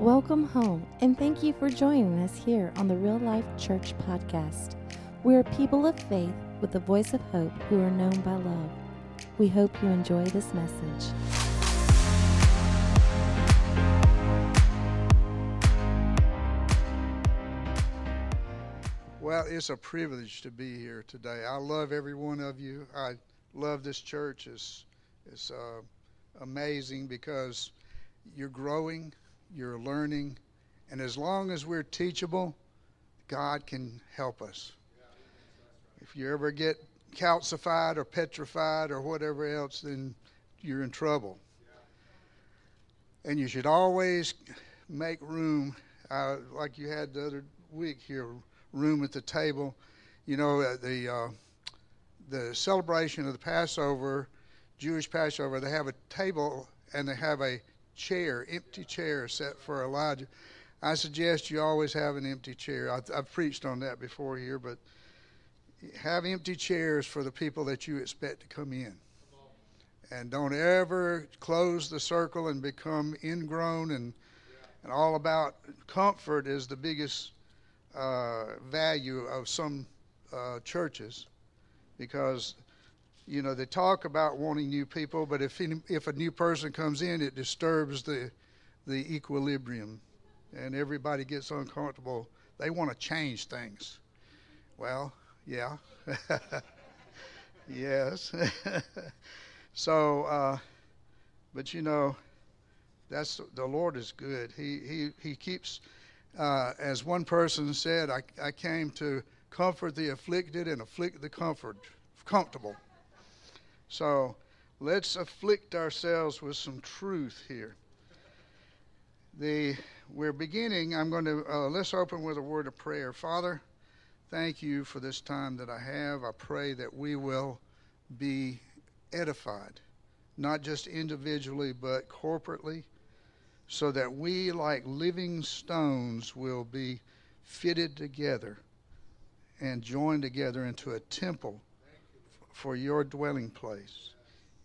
Welcome home, and thank you for joining us here on the Real Life Church podcast. We are people of faith with the voice of hope who are known by love. We hope you enjoy this message. Well, it's a privilege to be here today. I love every one of you. I love this church. It's, it's uh, amazing because you're growing, you're learning, and as long as we're teachable, God can help us. If you ever get calcified or petrified or whatever else, then you're in trouble. And you should always make room, uh, like you had the other week here, room at the table. You know, uh, the uh, the celebration of the Passover, Jewish Passover, they have a table and they have a chair, empty chair set for Elijah. I suggest you always have an empty chair. I've, I've preached on that before here, but have empty chairs for the people that you expect to come in. And don't ever close the circle and become ingrown and and all about comfort is the biggest uh, value of some uh, churches because you know they talk about wanting new people, but if any, if a new person comes in, it disturbs the the equilibrium, and everybody gets uncomfortable. They want to change things. Well, yeah, yes. so, uh, but you know, that's the Lord is good. He he he keeps. Uh, as one person said, I, I came to comfort the afflicted and afflict the comfort, comfortable. So let's afflict ourselves with some truth here. The we're beginning. I'm going to uh, let's open with a word of prayer. Father, thank you for this time that I have. I pray that we will be edified, not just individually but corporately, so that we, like living stones, will be fitted together and joined together into a temple for your dwelling place.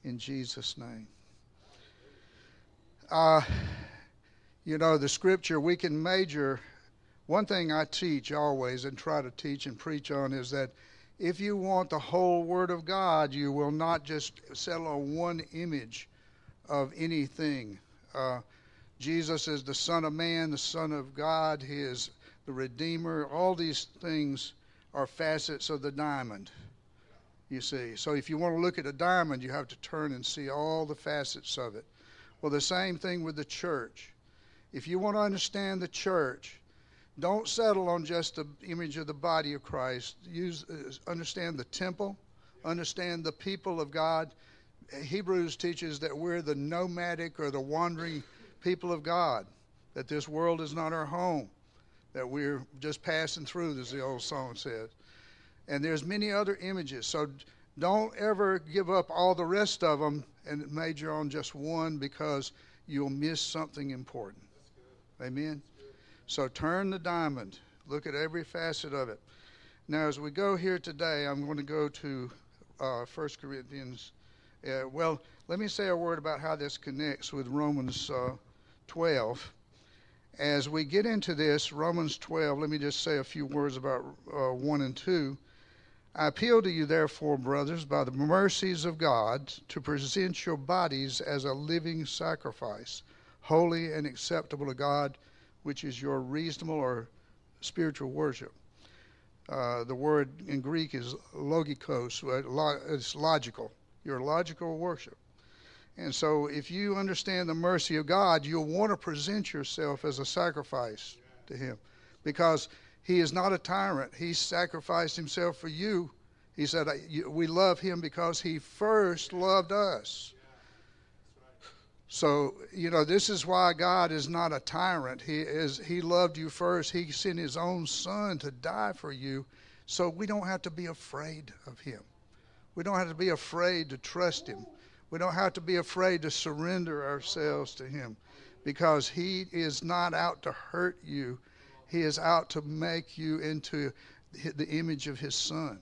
In Jesus' name. Uh, you know, the scripture, we can major. One thing I teach always and try to teach and preach on is that if you want the whole Word of God, you will not just settle on one image of anything. Uh, Jesus is the Son of Man, the Son of God, He is the Redeemer. All these things are facets of the diamond, you see. So if you want to look at a diamond, you have to turn and see all the facets of it. Well, the same thing with the church. If you want to understand the church, don't settle on just the image of the body of Christ. Use uh, understand the temple, understand the people of God. Hebrews teaches that we're the nomadic or the wandering people of God, that this world is not our home, that we're just passing through, as the old song says. And there's many other images. So don't ever give up all the rest of them and major on just one because you'll miss something important. Amen. So turn the diamond. Look at every facet of it. Now, as we go here today, I'm going to go to uh, 1 Corinthians. Uh, well, let me say a word about how this connects with Romans uh, 12. As we get into this, Romans 12, let me just say a few words about uh, 1 and 2. I appeal to you, therefore, brothers, by the mercies of God, to present your bodies as a living sacrifice, holy and acceptable to God, which is your reasonable or spiritual worship. Uh, the word in Greek is logikos, it's logical, your logical worship. And so, if you understand the mercy of God, you'll want to present yourself as a sacrifice to Him because He is not a tyrant. He sacrificed Himself for you. He said, We love Him because He first loved us. So, you know, this is why God is not a tyrant. He is he loved you first. He sent his own son to die for you. So we don't have to be afraid of him. We don't have to be afraid to trust him. We don't have to be afraid to surrender ourselves to him because he is not out to hurt you. He is out to make you into the image of his son.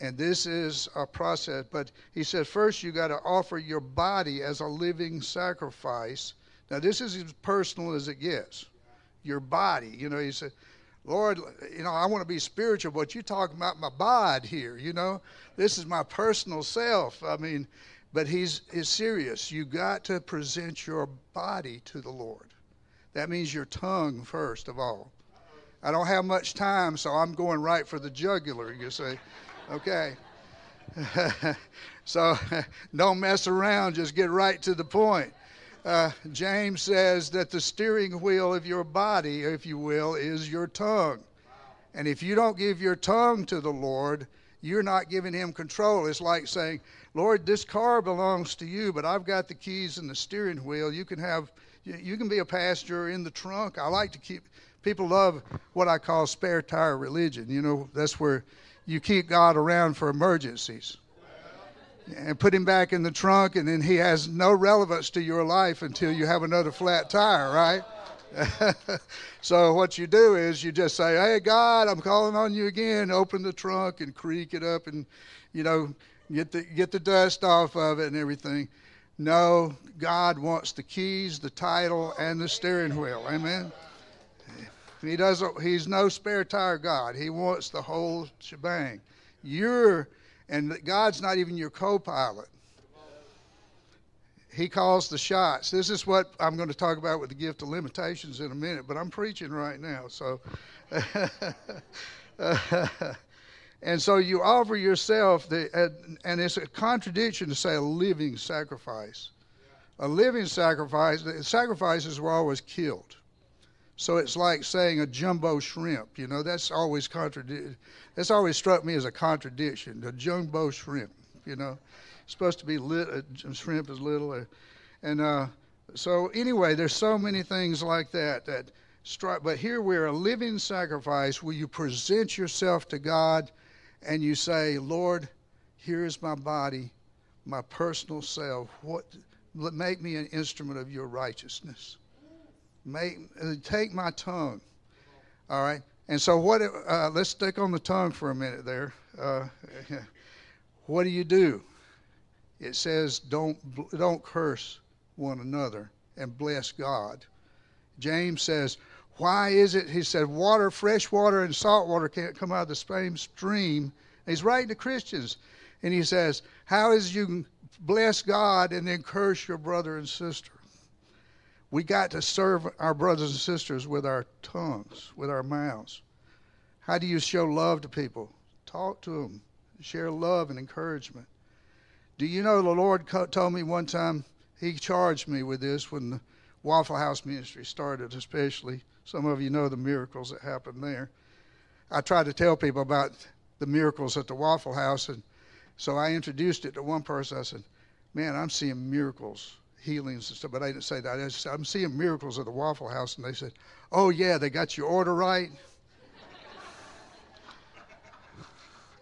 And this is a process. But he said, first you got to offer your body as a living sacrifice. Now, this is as personal as it gets. Your body, you know, He said, Lord, you know, I want to be spiritual, but you're talking about my bod here, you know. This is my personal self. I mean, but he's is serious. You got to present your body to the Lord. That means your tongue first of all. I don't have much time, so I'm going right for the jugular, you see. Okay. so don't mess around, just get right to the point. Uh, James says that the steering wheel of your body, if you will, is your tongue. And if you don't give your tongue to the Lord, you're not giving him control. It's like saying, Lord, this car belongs to you, but I've got the keys and the steering wheel. You can have, you can be a passenger in the trunk. I like to keep, people love what I call spare tire religion. You know, that's where you keep God around for emergencies and put him back in the trunk, and then he has no relevance to your life until you have another flat tire, right? so what you do is you just say, "Hey God, I'm calling on you again." Open the trunk and creak it up, and you know get the get the dust off of it and everything. No, God wants the keys, the title, and the steering wheel. Amen. He doesn't. He's no spare tire God. He wants the whole shebang. You're and God's not even your co pilot. He calls the shots. This is what I'm going to talk about with the gift of limitations in a minute, but I'm preaching right now. So, and so you offer yourself, the, and it's a contradiction to say a living sacrifice. A living sacrifice, sacrifices were always killed. So it's like saying a jumbo shrimp. You know, that's always contradicted. That's always struck me as a contradiction. The jumbo shrimp. You know, it's supposed to be lit. A shrimp is little, uh, and uh, so anyway, there's so many things like that that strike. But here we're a living sacrifice where you present yourself to God, and you say, Lord, here is my body, my personal self. What make me an instrument of your righteousness make uh, take my tongue. All right. And so what? Uh, let's stick on the tongue for a minute there. Uh, what do you do? It says don't don't curse one another and bless God. James says, why is it? He said, water, fresh water, and salt water can't come out of the same stream. And he's writing to Christians, and he says, how is you bless God and then curse your brother and sister? We got to serve our brothers and sisters with our tongues, with our mouths. How do you show love to people? Talk to them, share love and encouragement. Do you know the Lord told me one time, He charged me with this when the Waffle House ministry started, especially. Some of you know the miracles that happened there. I tried to tell people about the miracles at the Waffle House, and so I introduced it to one person. I said, Man, I'm seeing miracles healings and stuff, but I didn't say that. I said, I'm seeing miracles at the Waffle House, and they said, "Oh yeah, they got your order right."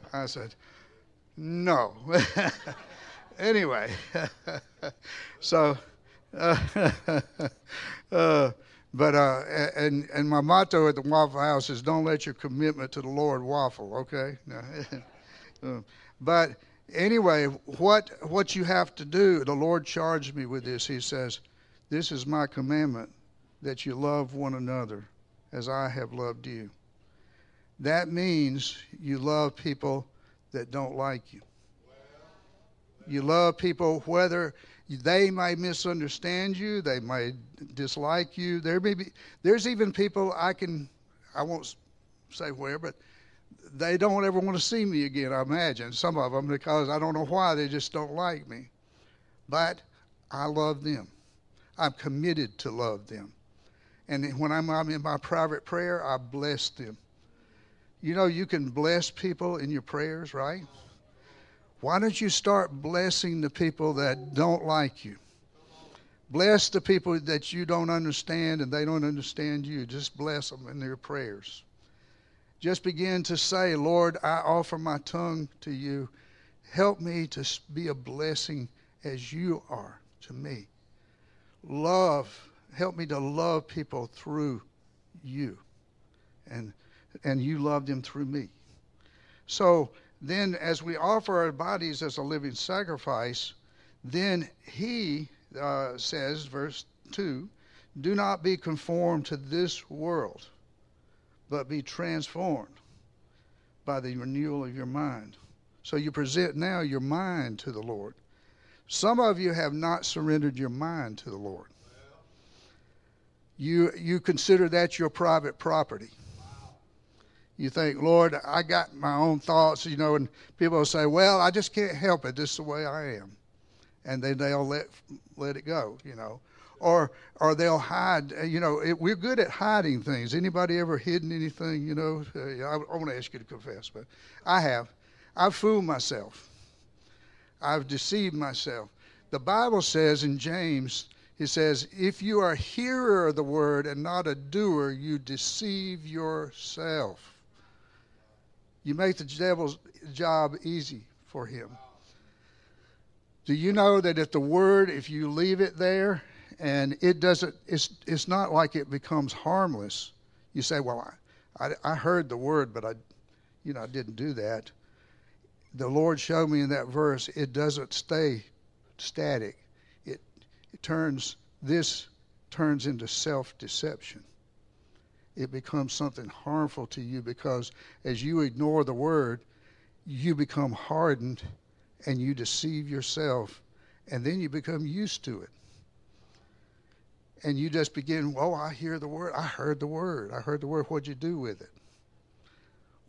I said, "No." anyway, so, uh, uh, but uh, and and my motto at the Waffle House is, "Don't let your commitment to the Lord waffle." Okay, uh, but anyway, what what you have to do, the Lord charged me with this. He says, This is my commandment that you love one another as I have loved you. That means you love people that don't like you. You love people whether they may misunderstand you, they may dislike you. There may be there's even people I can I won't say where, but they don't ever want to see me again, I imagine, some of them, because I don't know why, they just don't like me. But I love them. I'm committed to love them. And when I'm, I'm in my private prayer, I bless them. You know, you can bless people in your prayers, right? Why don't you start blessing the people that don't like you? Bless the people that you don't understand and they don't understand you. Just bless them in their prayers. Just begin to say, Lord, I offer my tongue to you. Help me to be a blessing as you are to me. Love, help me to love people through you. And, and you love them through me. So then, as we offer our bodies as a living sacrifice, then he uh, says, verse 2, Do not be conformed to this world, but be transformed by the renewal of your mind. So you present now your mind to the Lord. Some of you have not surrendered your mind to the Lord. You, you consider that your private property. You think, Lord, I got my own thoughts, you know, and people will say, well, I just can't help it. This is the way I am. And then they'll let, let it go, you know. Or, or they'll hide, you know, it, we're good at hiding things. Anybody ever hidden anything, you know? Uh, I, I want to ask you to confess, but I have. I've fooled myself. I've deceived myself. The Bible says in James, he says, If you are a hearer of the word and not a doer, you deceive yourself. You make the devil's job easy for him. Do you know that if the word, if you leave it there and it doesn't, it's, it's not like it becomes harmless. You say, Well, I, I, I heard the word, but I, you know, I didn't do that the Lord showed me in that verse, it doesn't stay static. It, it turns, this turns into self deception. It becomes something harmful to you because as you ignore the word, you become hardened and you deceive yourself, and then you become used to it. And you just begin, well, I hear the word. I heard the word. I heard the word. What'd you do with it?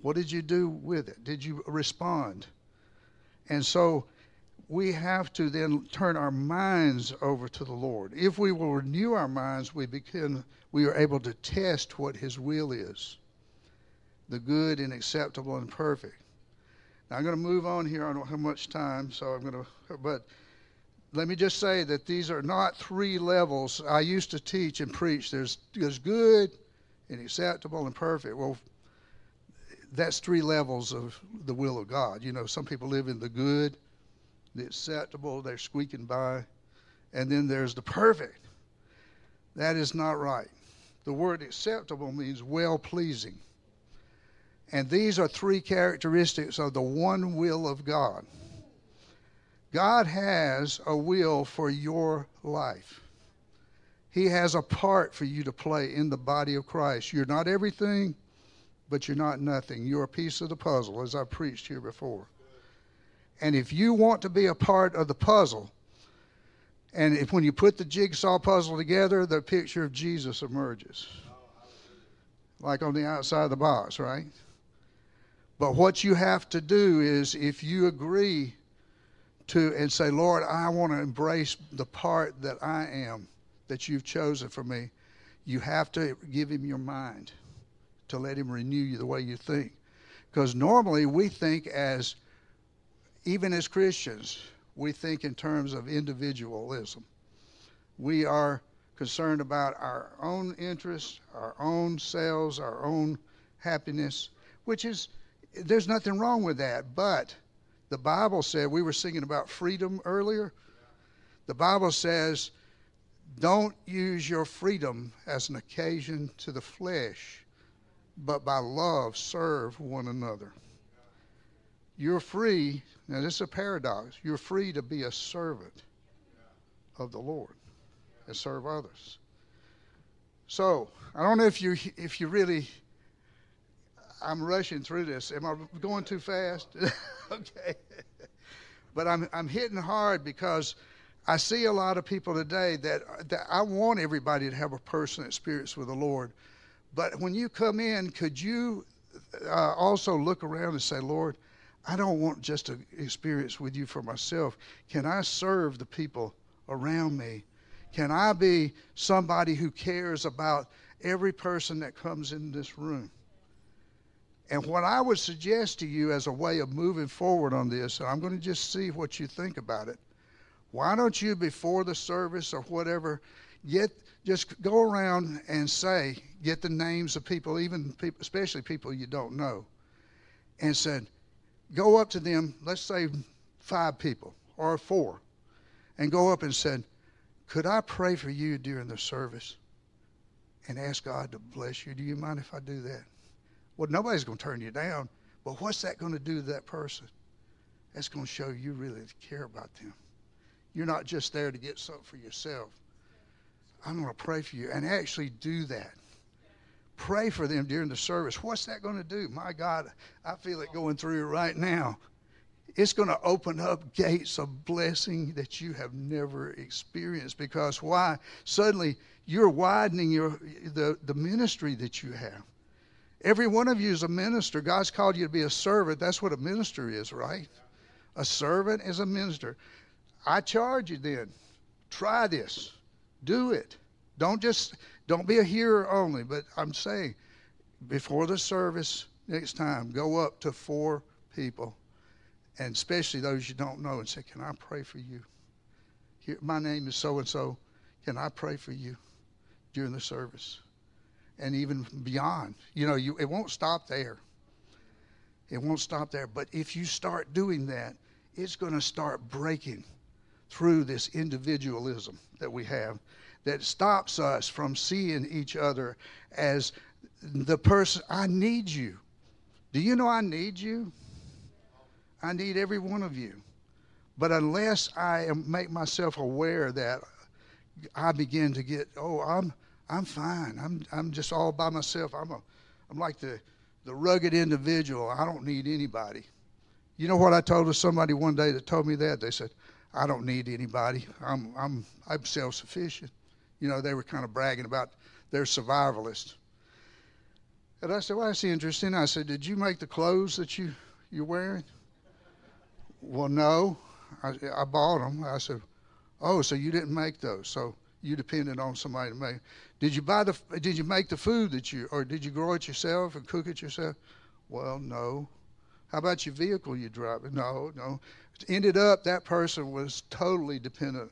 What did you do with it? Did you respond? And so we have to then turn our minds over to the Lord. If we will renew our minds, we begin we are able to test what his will is. The good and acceptable and perfect. Now I'm going to move on here. I don't have much time, so I'm going to but let me just say that these are not three levels. I used to teach and preach there's there's good and acceptable and perfect. Well, that's three levels of the will of God. You know, some people live in the good, the acceptable, they're squeaking by, and then there's the perfect. That is not right. The word acceptable means well pleasing. And these are three characteristics of the one will of God. God has a will for your life. He has a part for you to play in the body of Christ. You're not everything, but you're not nothing. You're a piece of the puzzle, as I preached here before. And if you want to be a part of the puzzle, and if when you put the jigsaw puzzle together, the picture of Jesus emerges. Like on the outside of the box, right? But what you have to do is if you agree to and say, Lord, I want to embrace the part that I am that you've chosen for me, you have to give him your mind to let Him renew you the way you think. Because normally we think as, even as Christians, we think in terms of individualism. We are concerned about our own interests, our own selves, our own happiness, which is, there's nothing wrong with that. But the Bible said, we were singing about freedom earlier. The Bible says, don't use your freedom as an occasion to the flesh but by love serve one another. You're free, now this is a paradox, you're free to be a servant of the Lord and serve others. So, I don't know if you if you really I'm rushing through this. Am I going too fast? okay. But I'm I'm hitting hard because I see a lot of people today that, that I want everybody to have a personal experience with the Lord. But when you come in, could you uh, also look around and say, Lord, I don't want just an experience with you for myself. Can I serve the people around me? Can I be somebody who cares about every person that comes in this room? And what I would suggest to you as a way of moving forward on this, and I'm going to just see what you think about it. Why don't you, before the service or whatever, get just go around and say, get the names of people, even people, especially people you don't know, and said, go up to them, let's say five people or four, and go up and said, could I pray for you during the service and ask God to bless you? Do you mind if I do that? Well, nobody's going to turn you down, but what's that going to do to that person? That's going to show you really care about them. You're not just there to get something for yourself I'm going to pray for you. And actually do that. Pray for them during the service. What's that going to do? My God, I feel it going through right now. It's going to open up gates of blessing that you have never experienced. Because why? Suddenly you're widening your the, the ministry that you have. Every one of you is a minister. God's called you to be a servant. That's what a minister is, right? A servant is a minister. I charge you then. Try this. Do it. Don't just don't be a hearer only, but I'm saying before the service next time, go up to four people, and especially those you don't know, and say, Can I pray for you? Here, my name is so and so. Can I pray for you during the service? and even beyond. You know, you, it won't stop there. It won't stop there. But if you start doing that, it's going to start breaking through this individualism that we have that stops us from seeing each other as the person, I need you. Do you know I need you? I need every one of you. But unless I make myself aware that I begin to get, oh, I'm I'm fine. I'm I'm just all by myself. I'm a I'm like the the rugged individual. I don't need anybody. You know what I told somebody one day that told me that? They said, I don't need anybody. I'm I'm I'm self sufficient. You know, they were kind of bragging about their survivalist. And I said, Well, that's interesting. I said, Did you make the clothes that you, you're wearing? Well, no. I, I bought them. I said, Oh, so you didn't make those. So you depended on somebody to make. Did you buy the? Did you make the food that you, or did you grow it yourself and cook it yourself? Well, no. How about your vehicle you drive? No, no. Ended up that person was totally dependent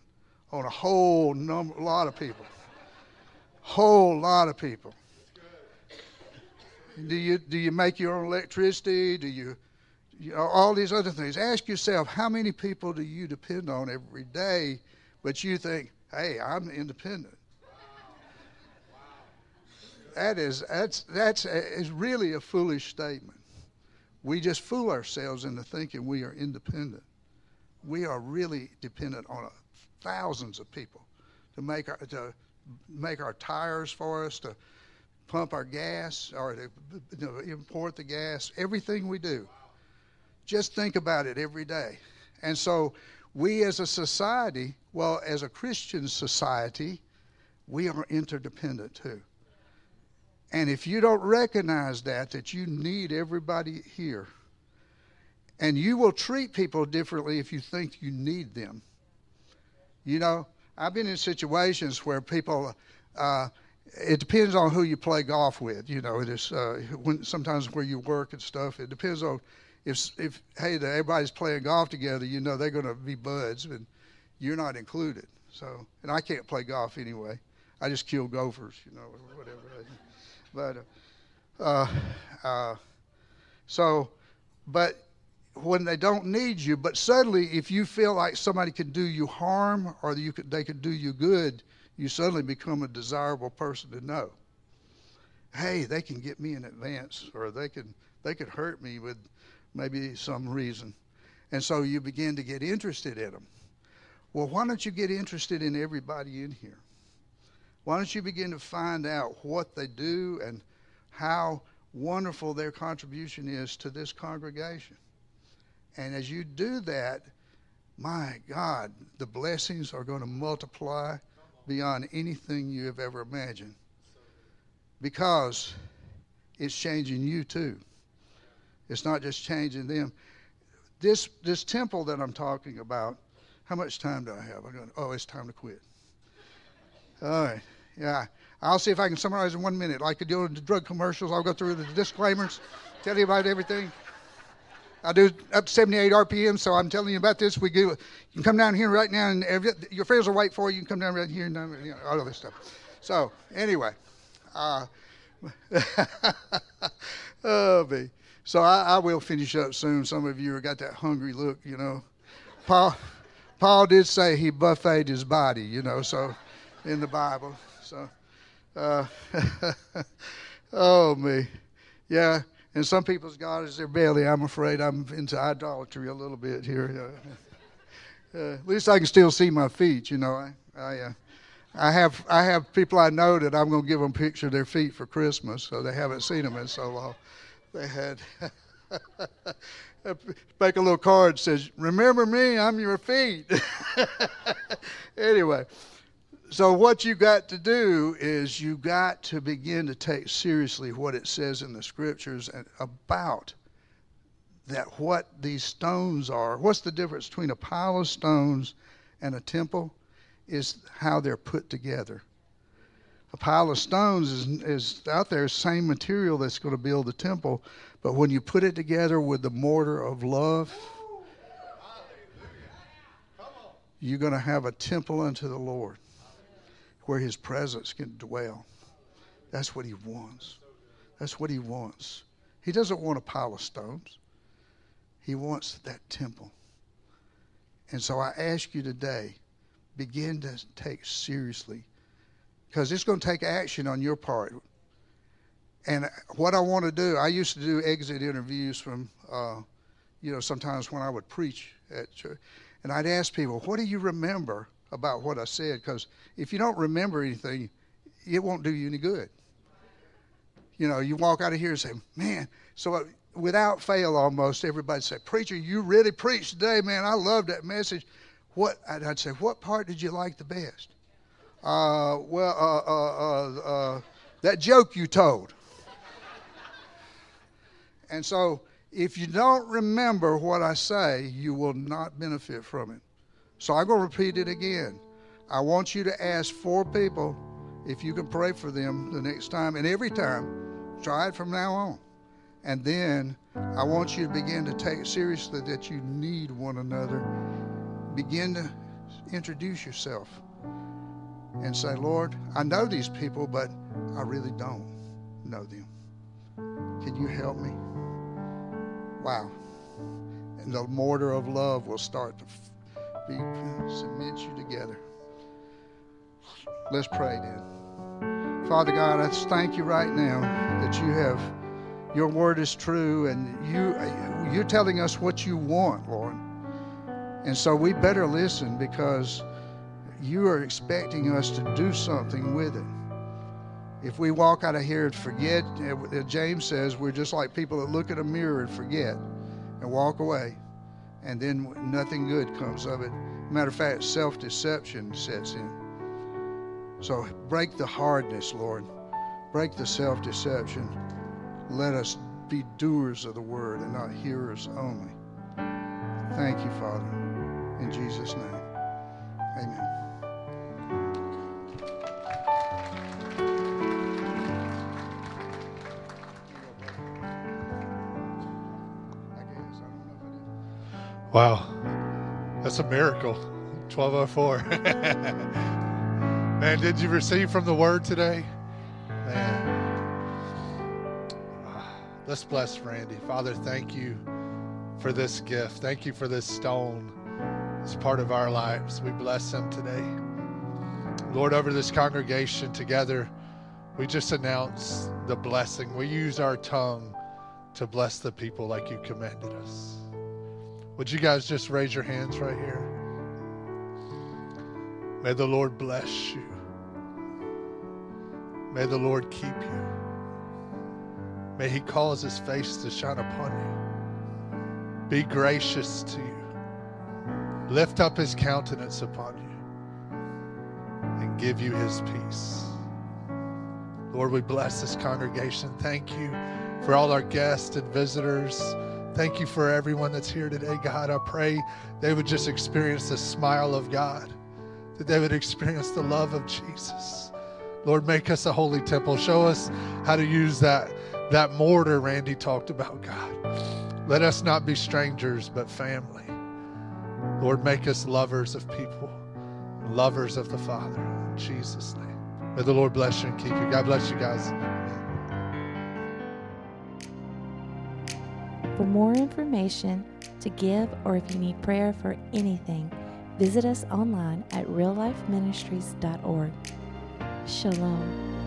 on a whole number, lot of people. Whole lot of people. Do you do you make your own electricity? Do you, you know, all these other things? Ask yourself, how many people do you depend on every day? But you think, hey, I'm independent. That is that's that's is really a foolish statement. We just fool ourselves into thinking we are independent. We are really dependent on thousands of people to make our to make our tires for us, to pump our gas, or to you know, import the gas. Everything we do. Just think about it every day. And so we as a society, well, as a Christian society, we are interdependent too. And if you don't recognize that, that you need everybody here, and you will treat people differently if you think you need them. You know, I've been in situations where people, uh, it depends on who you play golf with. You know, it is uh, when sometimes where you work and stuff. It depends on if if hey, everybody's playing golf together. You know, they're going to be buds, and you're not included. So, and I can't play golf anyway. I just kill gophers, you know, or whatever. But uh, uh, so, but when they don't need you, but suddenly if you feel like somebody can do you harm or you could, they could do you good, you suddenly become a desirable person to know. Hey, they can get me in advance, or they can they could hurt me with maybe some reason, and so you begin to get interested in them. Well, why don't you get interested in everybody in here? Why don't you begin to find out what they do and how wonderful their contribution is to this congregation? And as you do that, my God, the blessings are going to multiply beyond anything you have ever imagined. Because it's changing you too. It's not just changing them. This this temple that I'm talking about, how much time do I have? I'm going, oh, it's time to quit. All right. Yeah. I'll see if I can summarize in one minute. Like I do in the drug commercials, I'll go through the disclaimers, tell you about everything. I do up to 78 RPM, so I'm telling you about this. We do. You can come down here right now, and every, your friends will wait for you. You can come down right here and you know, all of this stuff. So anyway, uh, oh me. So I, I, will finish up soon. Some of you got that hungry look, you know. Paul, Paul did say he buffeted his body, you know. So in the Bible. So, uh, oh me, yeah. And some people's God is their belly. I'm afraid I'm into idolatry a little bit here. Uh, at least I can still see my feet. You know, I I, uh, I have I have people I know that I'm going to give them a picture of their feet for Christmas, so they haven't seen them in so long. They had make a little card says, "Remember me? I'm your feet." anyway, so what you got to do is you got to begin to take seriously what it says in the scriptures about that what these stones are. What's the difference between a pile of stones and a temple? Is how they're put together. A pile of stones is, is out there, same material that's going to build the temple, but when you put it together with the mortar of love, you're going to have a temple unto the Lord where his presence can dwell. That's what he wants. That's what he wants. He doesn't want a pile of stones. He wants that temple. And so I ask you today, begin to take seriously, because it's going to take action on your part. And what I want to do, I used to do exit interviews from, uh, you know, sometimes when I would preach at church, and I'd ask people, "What do you remember about what I said?" Because if you don't remember anything, it won't do you any good. You know, you walk out of here and say, "Man," so without fail, almost everybody say, "Preacher, you really preached today, man. I love that message." What I'd say, "What part did you like the best?" Uh, well, uh, uh, uh, uh that joke you told. and so, if you don't remember what I say, you will not benefit from it. So I'm going to repeat it again. I want you to ask four people if you can pray for them the next time, and every time. Try it from now on. And then I want you to begin to take seriously that you need one another. Begin to introduce yourself and say, Lord, I know these people, but I really don't know them. Can you help me? Wow. And the mortar of love will start to cement you together. Let's pray then. Father God, I thank you right now that you have your word is true, and you you're telling us what you want, Lord. And so we better listen because you are expecting us to do something with it. If we walk out of here and forget, uh, James says we're just like people that look at a mirror and forget and walk away, and then nothing good comes of it. Matter of fact, self deception sets in. So break the hardness, Lord. Break the self deception let us be doers of the word and not hearers only. Thank you, Father. In Jesus' name, amen. Wow, that's a miracle. 1204. Man, did you receive from the word today? Man. Let's bless Randy. Father, thank you for this gift. Thank you for this stone It's part of our lives. We bless him today. Lord, over this congregation together, we just announce the blessing. We use our tongue to bless the people like you commanded us. Would you guys just raise your hands right here? May the Lord bless you. May the Lord keep you. May he cause his face to shine upon you. Be gracious to you. Lift up his countenance upon you and give you his peace. Lord, we bless this congregation. Thank you for all our guests and visitors. Thank you for everyone that's here today, God. I pray they would just experience the smile of God, that they would experience the love of Jesus. Lord, make us a holy temple. Show us how to use that that mortar Randy talked about, God. Let us not be strangers, but family. Lord, make us lovers of people, lovers of the Father. In Jesus' name. May the Lord bless you and keep you. God bless you guys. For more information, to give, or if you need prayer for anything, visit us online at reallifeministries.org. Shalom.